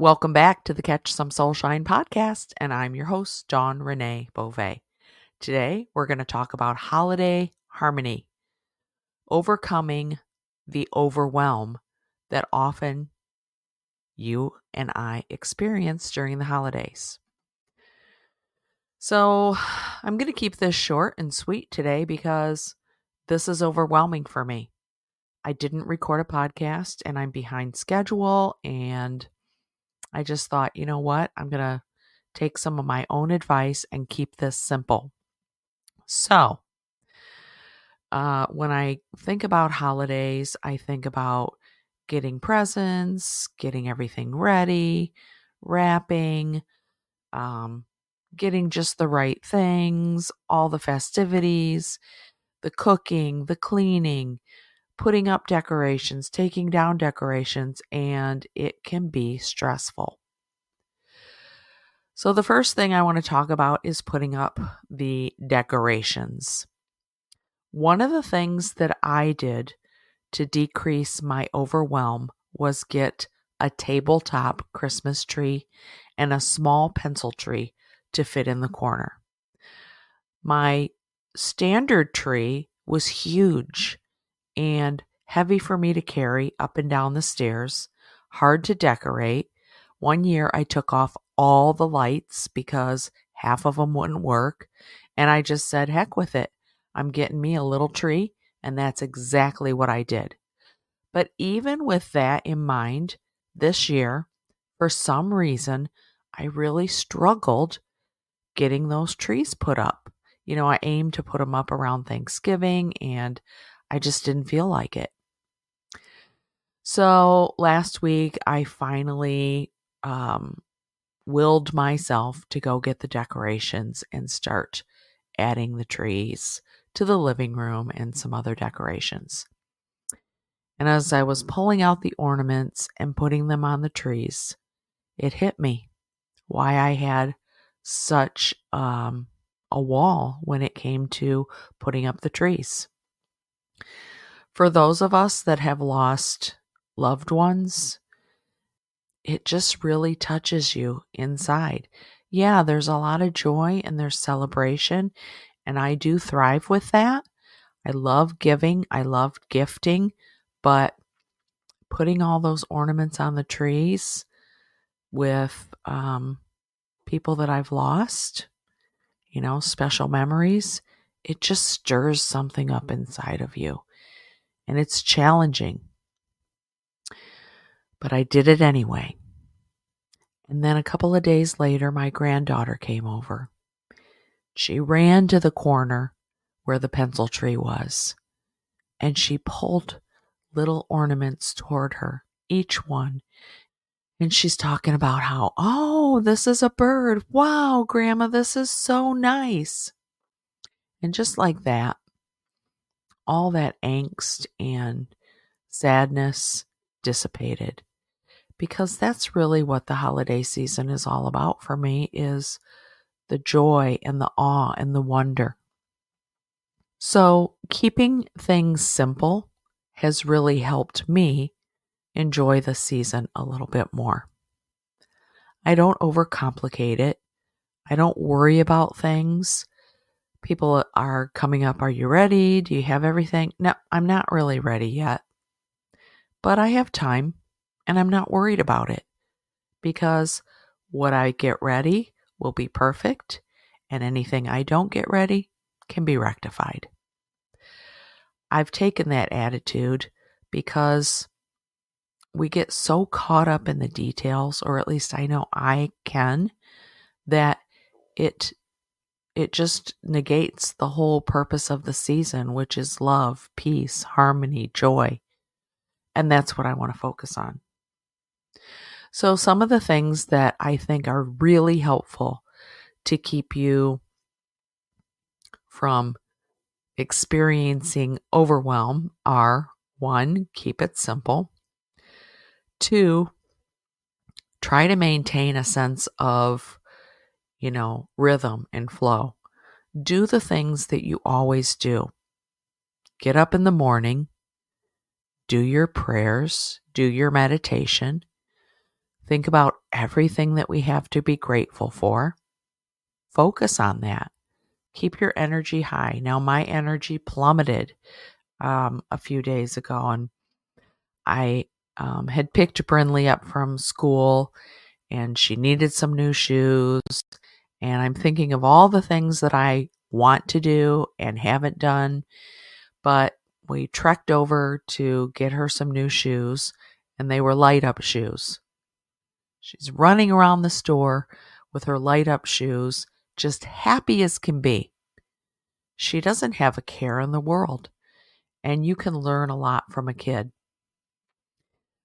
Welcome back to the Catch Some SoulShine podcast, and I'm your host, Dawn Renee Bova. Today, we're going to talk about holiday harmony, overcoming the overwhelm that often you and I experience during the holidays. So, I'm going to keep this short and sweet today because this is overwhelming for me. I didn't record a podcast and I'm behind schedule and I just thought, you know what? I'm going to take some of my own advice and keep this simple. So, uh, when I think about holidays, I think about getting presents, getting everything ready, wrapping, um, getting just the right things, all the festivities, the cooking, the cleaning, putting up decorations, taking down decorations, and it can be stressful. So, the first thing I want to talk about is putting up the decorations. One of the things that I did to decrease my overwhelm was get a tabletop Christmas tree and a small pencil tree to fit in the corner. My standard tree was huge and heavy for me to carry up and down the stairs, hard to decorate. One year I took off all the lights because half of them wouldn't work, and I just said, heck with it. I'm getting me a little tree, and that's exactly what I did. But even with that in mind, this year, for some reason, I really struggled getting those trees put up. You know, I aimed to put them up around Thanksgiving and I just didn't feel like it. So last week, I finally um, willed myself to go get the decorations and start adding the trees to the living room and some other decorations. And as I was pulling out the ornaments and putting them on the trees, it hit me why I had such um, a wall when it came to putting up the trees. For those of us that have lost loved ones, it just really touches you inside. Yeah, there's a lot of joy and there's celebration, and I do thrive with that. I love giving, I love gifting, but putting all those ornaments on the trees with um, people that I've lost, you know, special memories, it just stirs something up inside of you. And it's challenging. But I did it anyway. And then a couple of days later, my granddaughter came over. She ran to the corner where the pencil tree was, and she pulled little ornaments toward her, each one. And she's talking about how, oh, this is a bird. Wow, Grandma, this is so nice. And just like that, all that angst and sadness dissipated because that's really what the holiday season is all about for me is the joy and the awe and the wonder. So, keeping things simple has really helped me enjoy the season a little bit more. I don't overcomplicate it. I don't worry about things. People are coming up. Are you ready? Do you have everything? No, I'm not really ready yet. But I have time and I'm not worried about it because what I get ready will be perfect and anything I don't get ready can be rectified. I've taken that attitude because we get so caught up in the details or at least I know I can that it it just negates the whole purpose of the season which is love, peace, harmony, joy. And that's what I want to focus on. So, some of the things that I think are really helpful to keep you from experiencing overwhelm are one, keep it simple. Two, try to maintain a sense of, you know, rhythm and flow. Do the things that you always do. Get up in the morning, do your prayers, do your meditation, Think about everything that we have to be grateful for. Focus on that. Keep your energy high. Now, my energy plummeted um, a few days ago, and I um, had picked Brinley up from school, and she needed some new shoes. And I'm thinking of all the things that I want to do and haven't done. But we trekked over to get her some new shoes, and they were light up shoes. She's running around the store with her light up shoes, just happy as can be. She doesn't have a care in the world, and you can learn a lot from a kid.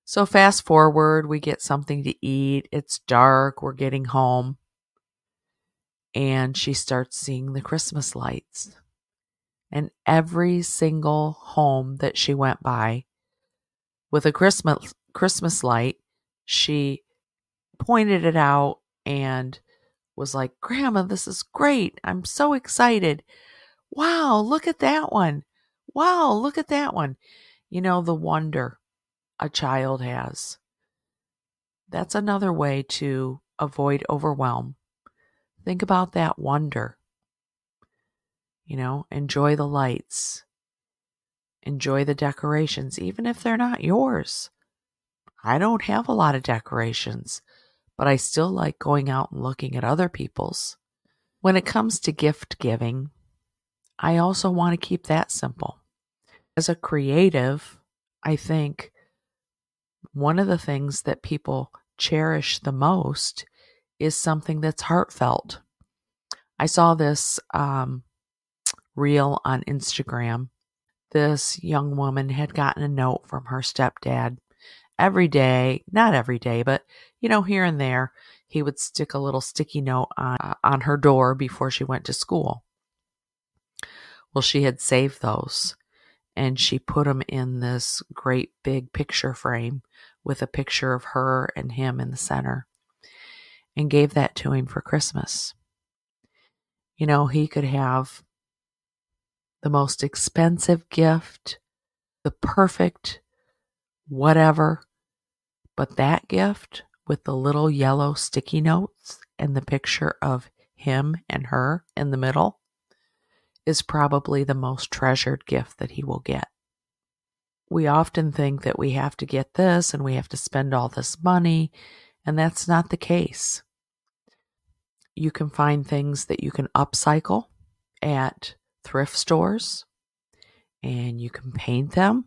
So, fast forward, we get something to eat. It's dark, we're getting home, and she starts seeing the Christmas lights. And every single home that she went by with a Christmas Christmas light, she pointed it out and was like, Grandma, this is great. I'm so excited. Wow, look at that one. Wow, look at that one. You know, the wonder a child has. That's another way to avoid overwhelm. Think about that wonder. You know, enjoy the lights, enjoy the decorations, even if they're not yours. I don't have a lot of decorations but I still like going out and looking at other people's. When it comes to gift giving, I also want to keep that simple. As a creative, I think one of the things that people cherish the most is something that's heartfelt. I saw this um, reel on Instagram. This young woman had gotten a note from her stepdad every day, not every day, but you know, here and there, he would stick a little sticky note on, uh, on her door before she went to school. Well, she had saved those and she put them in this great big picture frame with a picture of her and him in the center and gave that to him for Christmas. You know, he could have the most expensive gift, the perfect whatever, but that gift with the little yellow sticky notes and the picture of him and her in the middle is probably the most treasured gift that he will get. We often think that we have to get this and we have to spend all this money, and that's not the case. You can find things that you can upcycle at thrift stores and you can paint them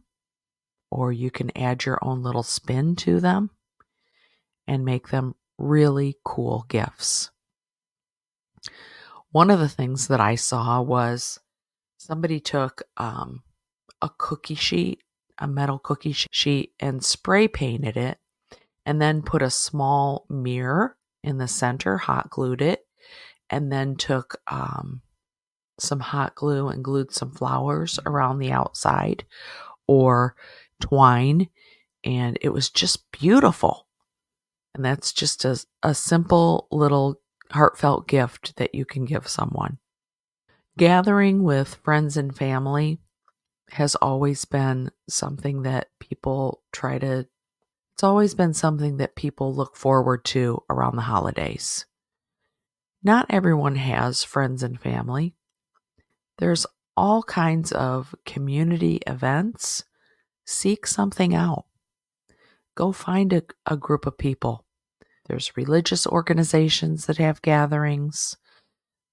or you can add your own little spin to them and make them really cool gifts. One of the things that I saw was somebody took um, a cookie sheet, a metal cookie sheet, and spray painted it, and then put a small mirror in the center, hot glued it, and then took um, some hot glue and glued some flowers around the outside or twine. And it was just beautiful. And that's just a, a simple little heartfelt gift that you can give someone. Gathering with friends and family has always been something that people try to, it's always been something that people look forward to around the holidays. Not everyone has friends and family. There's all kinds of community events. Seek something out. Go find a, a group of people there's religious organizations that have gatherings.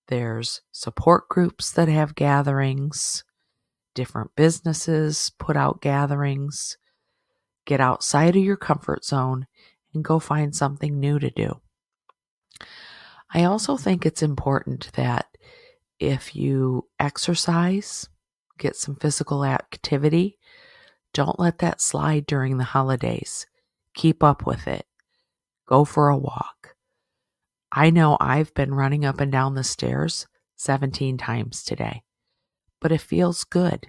There's support groups that have gatherings. Different businesses put out gatherings. Get outside of your comfort zone and go find something new to do. I also think it's important that if you exercise, get some physical activity, don't let that slide during the holidays. Keep up with it. Go for a walk. I know I've been running up and down the stairs 17 times today, but it feels good.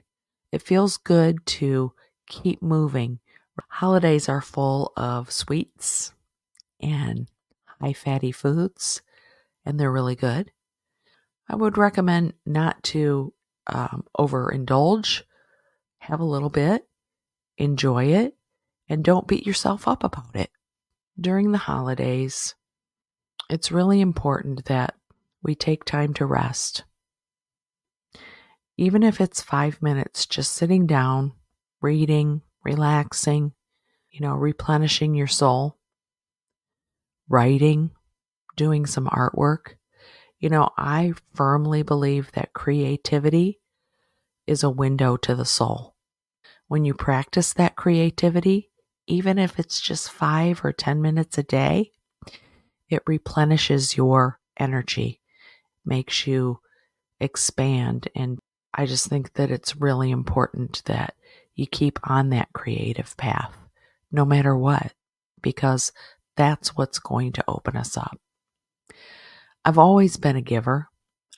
It feels good to keep moving. Holidays are full of sweets and high fatty foods, and they're really good. I would recommend not to um, overindulge. Have a little bit, enjoy it, and don't beat yourself up about it during the holidays, it's really important that we take time to rest. Even if it's five minutes, just sitting down, reading, relaxing, you know, replenishing your soul, writing, doing some artwork. You know, I firmly believe that creativity is a window to the soul. When you practice that creativity, even if it's just five or 10 minutes a day, it replenishes your energy, makes you expand. And I just think that it's really important that you keep on that creative path no matter what, because that's what's going to open us up. I've always been a giver.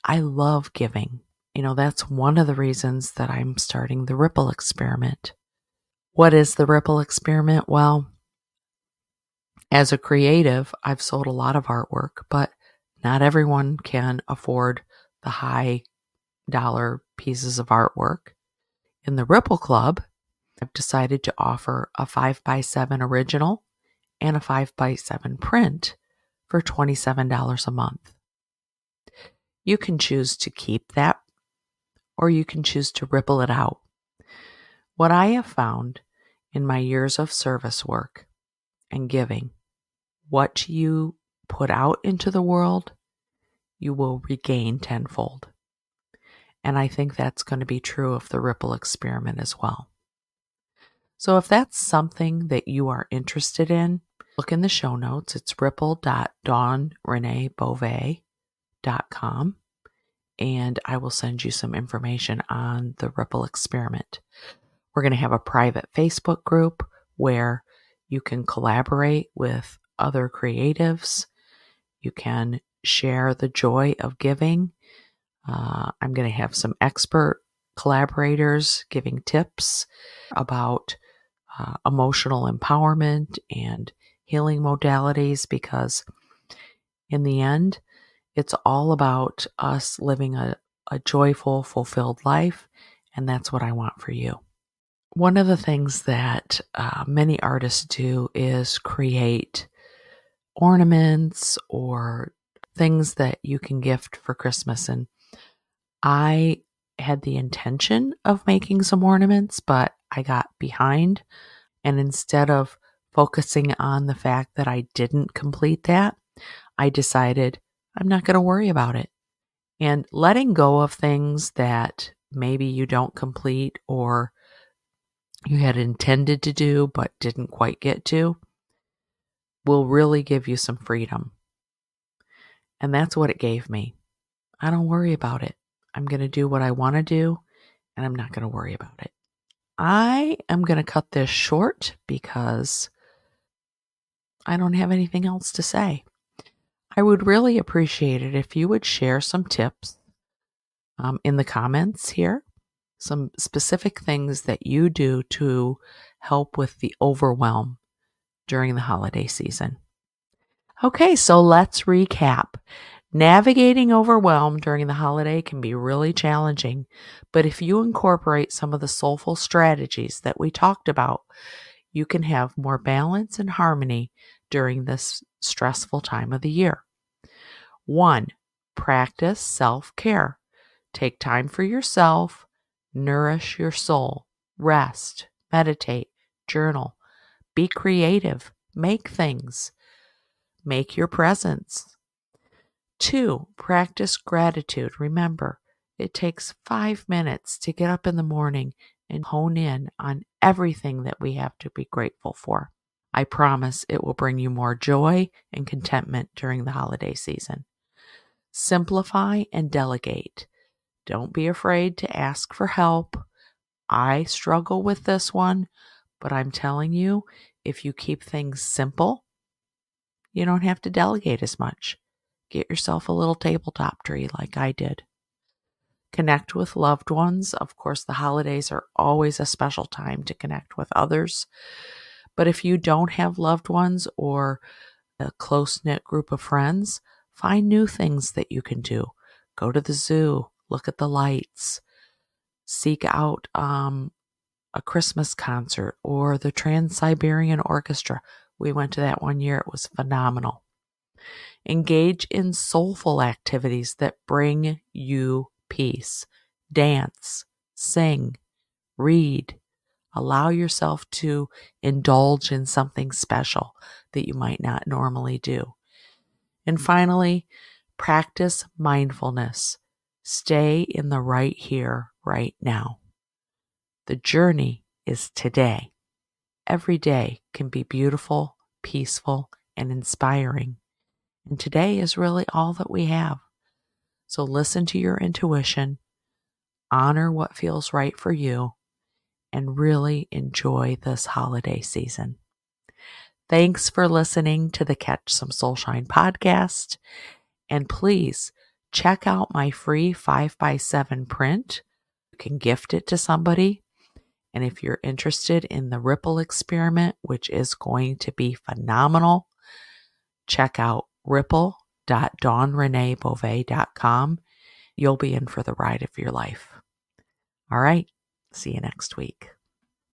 I love giving. You know, that's one of the reasons that I'm starting the Ripple Experiment. What is the Ripple Experiment? Well, as a creative, I've sold a lot of artwork, but not everyone can afford the high dollar pieces of artwork. In the Ripple Club, I've decided to offer a 5x7 original and a 5x7 print for $27 a month. You can choose to keep that or you can choose to ripple it out. What I have found in my years of service work and giving, what you put out into the world, you will regain tenfold. And I think that's going to be true of the ripple experiment as well. So if that's something that you are interested in, look in the show notes. It's ripple.dawnreneebova.com and I will send you some information on the Ripple experiment. We're going to have a private Facebook group where you can collaborate with other creatives. You can share the joy of giving. Uh, I'm going to have some expert collaborators giving tips about uh, emotional empowerment and healing modalities because, in the end, it's all about us living a, a joyful, fulfilled life. And that's what I want for you. One of the things that uh, many artists do is create ornaments or things that you can gift for Christmas. And I had the intention of making some ornaments, but I got behind. And instead of focusing on the fact that I didn't complete that, I decided I'm not going to worry about it. And letting go of things that maybe you don't complete or you had intended to do but didn't quite get to will really give you some freedom. And that's what it gave me. I don't worry about it. I'm going to do what I want to do and I'm not going to worry about it. I am going to cut this short because I don't have anything else to say. I would really appreciate it if you would share some tips um, in the comments here, some specific things that you do to help with the overwhelm during the holiday season. Okay, so let's recap. Navigating overwhelm during the holiday can be really challenging, but if you incorporate some of the soulful strategies that we talked about, you can have more balance and harmony during this stressful time of the year. One, practice self care. Take time for yourself, nourish your soul, rest, meditate, journal, be creative, make things, make your presents. Two, practice gratitude. Remember, it takes five minutes to get up in the morning and hone in on everything that we have to be grateful for. I promise it will bring you more joy and contentment during the holiday season. Simplify and delegate. Don't be afraid to ask for help. I struggle with this one, but I'm telling you, if you keep things simple, you don't have to delegate as much. Get yourself a little tabletop tree like I did. Connect with loved ones. Of course, the holidays are always a special time to connect with others. But if you don't have loved ones or a close knit group of friends, Find new things that you can do. Go to the zoo, look at the lights, seek out um, a Christmas concert or the Trans Siberian Orchestra, We went to that one year. It was phenomenal. Engage in soulful activities that bring you peace. Dance, sing, read. Allow yourself to indulge in something special that you might not normally do. And finally, practice mindfulness. Stay in the right here, right now. The journey is today. Every day can be beautiful, peaceful, and inspiring. And today is really all that we have. So listen to your intuition, honor what feels right for you, and really enjoy this holiday season. Thanks for listening to the Catch Some SoulShine podcast. And please check out my free 5x7 print. You can gift it to somebody. And if you're interested in the Ripple experiment, which is going to be phenomenal, check out ripple.dawnreneebova.com. You'll be in for the ride of your life. All right. See you next week.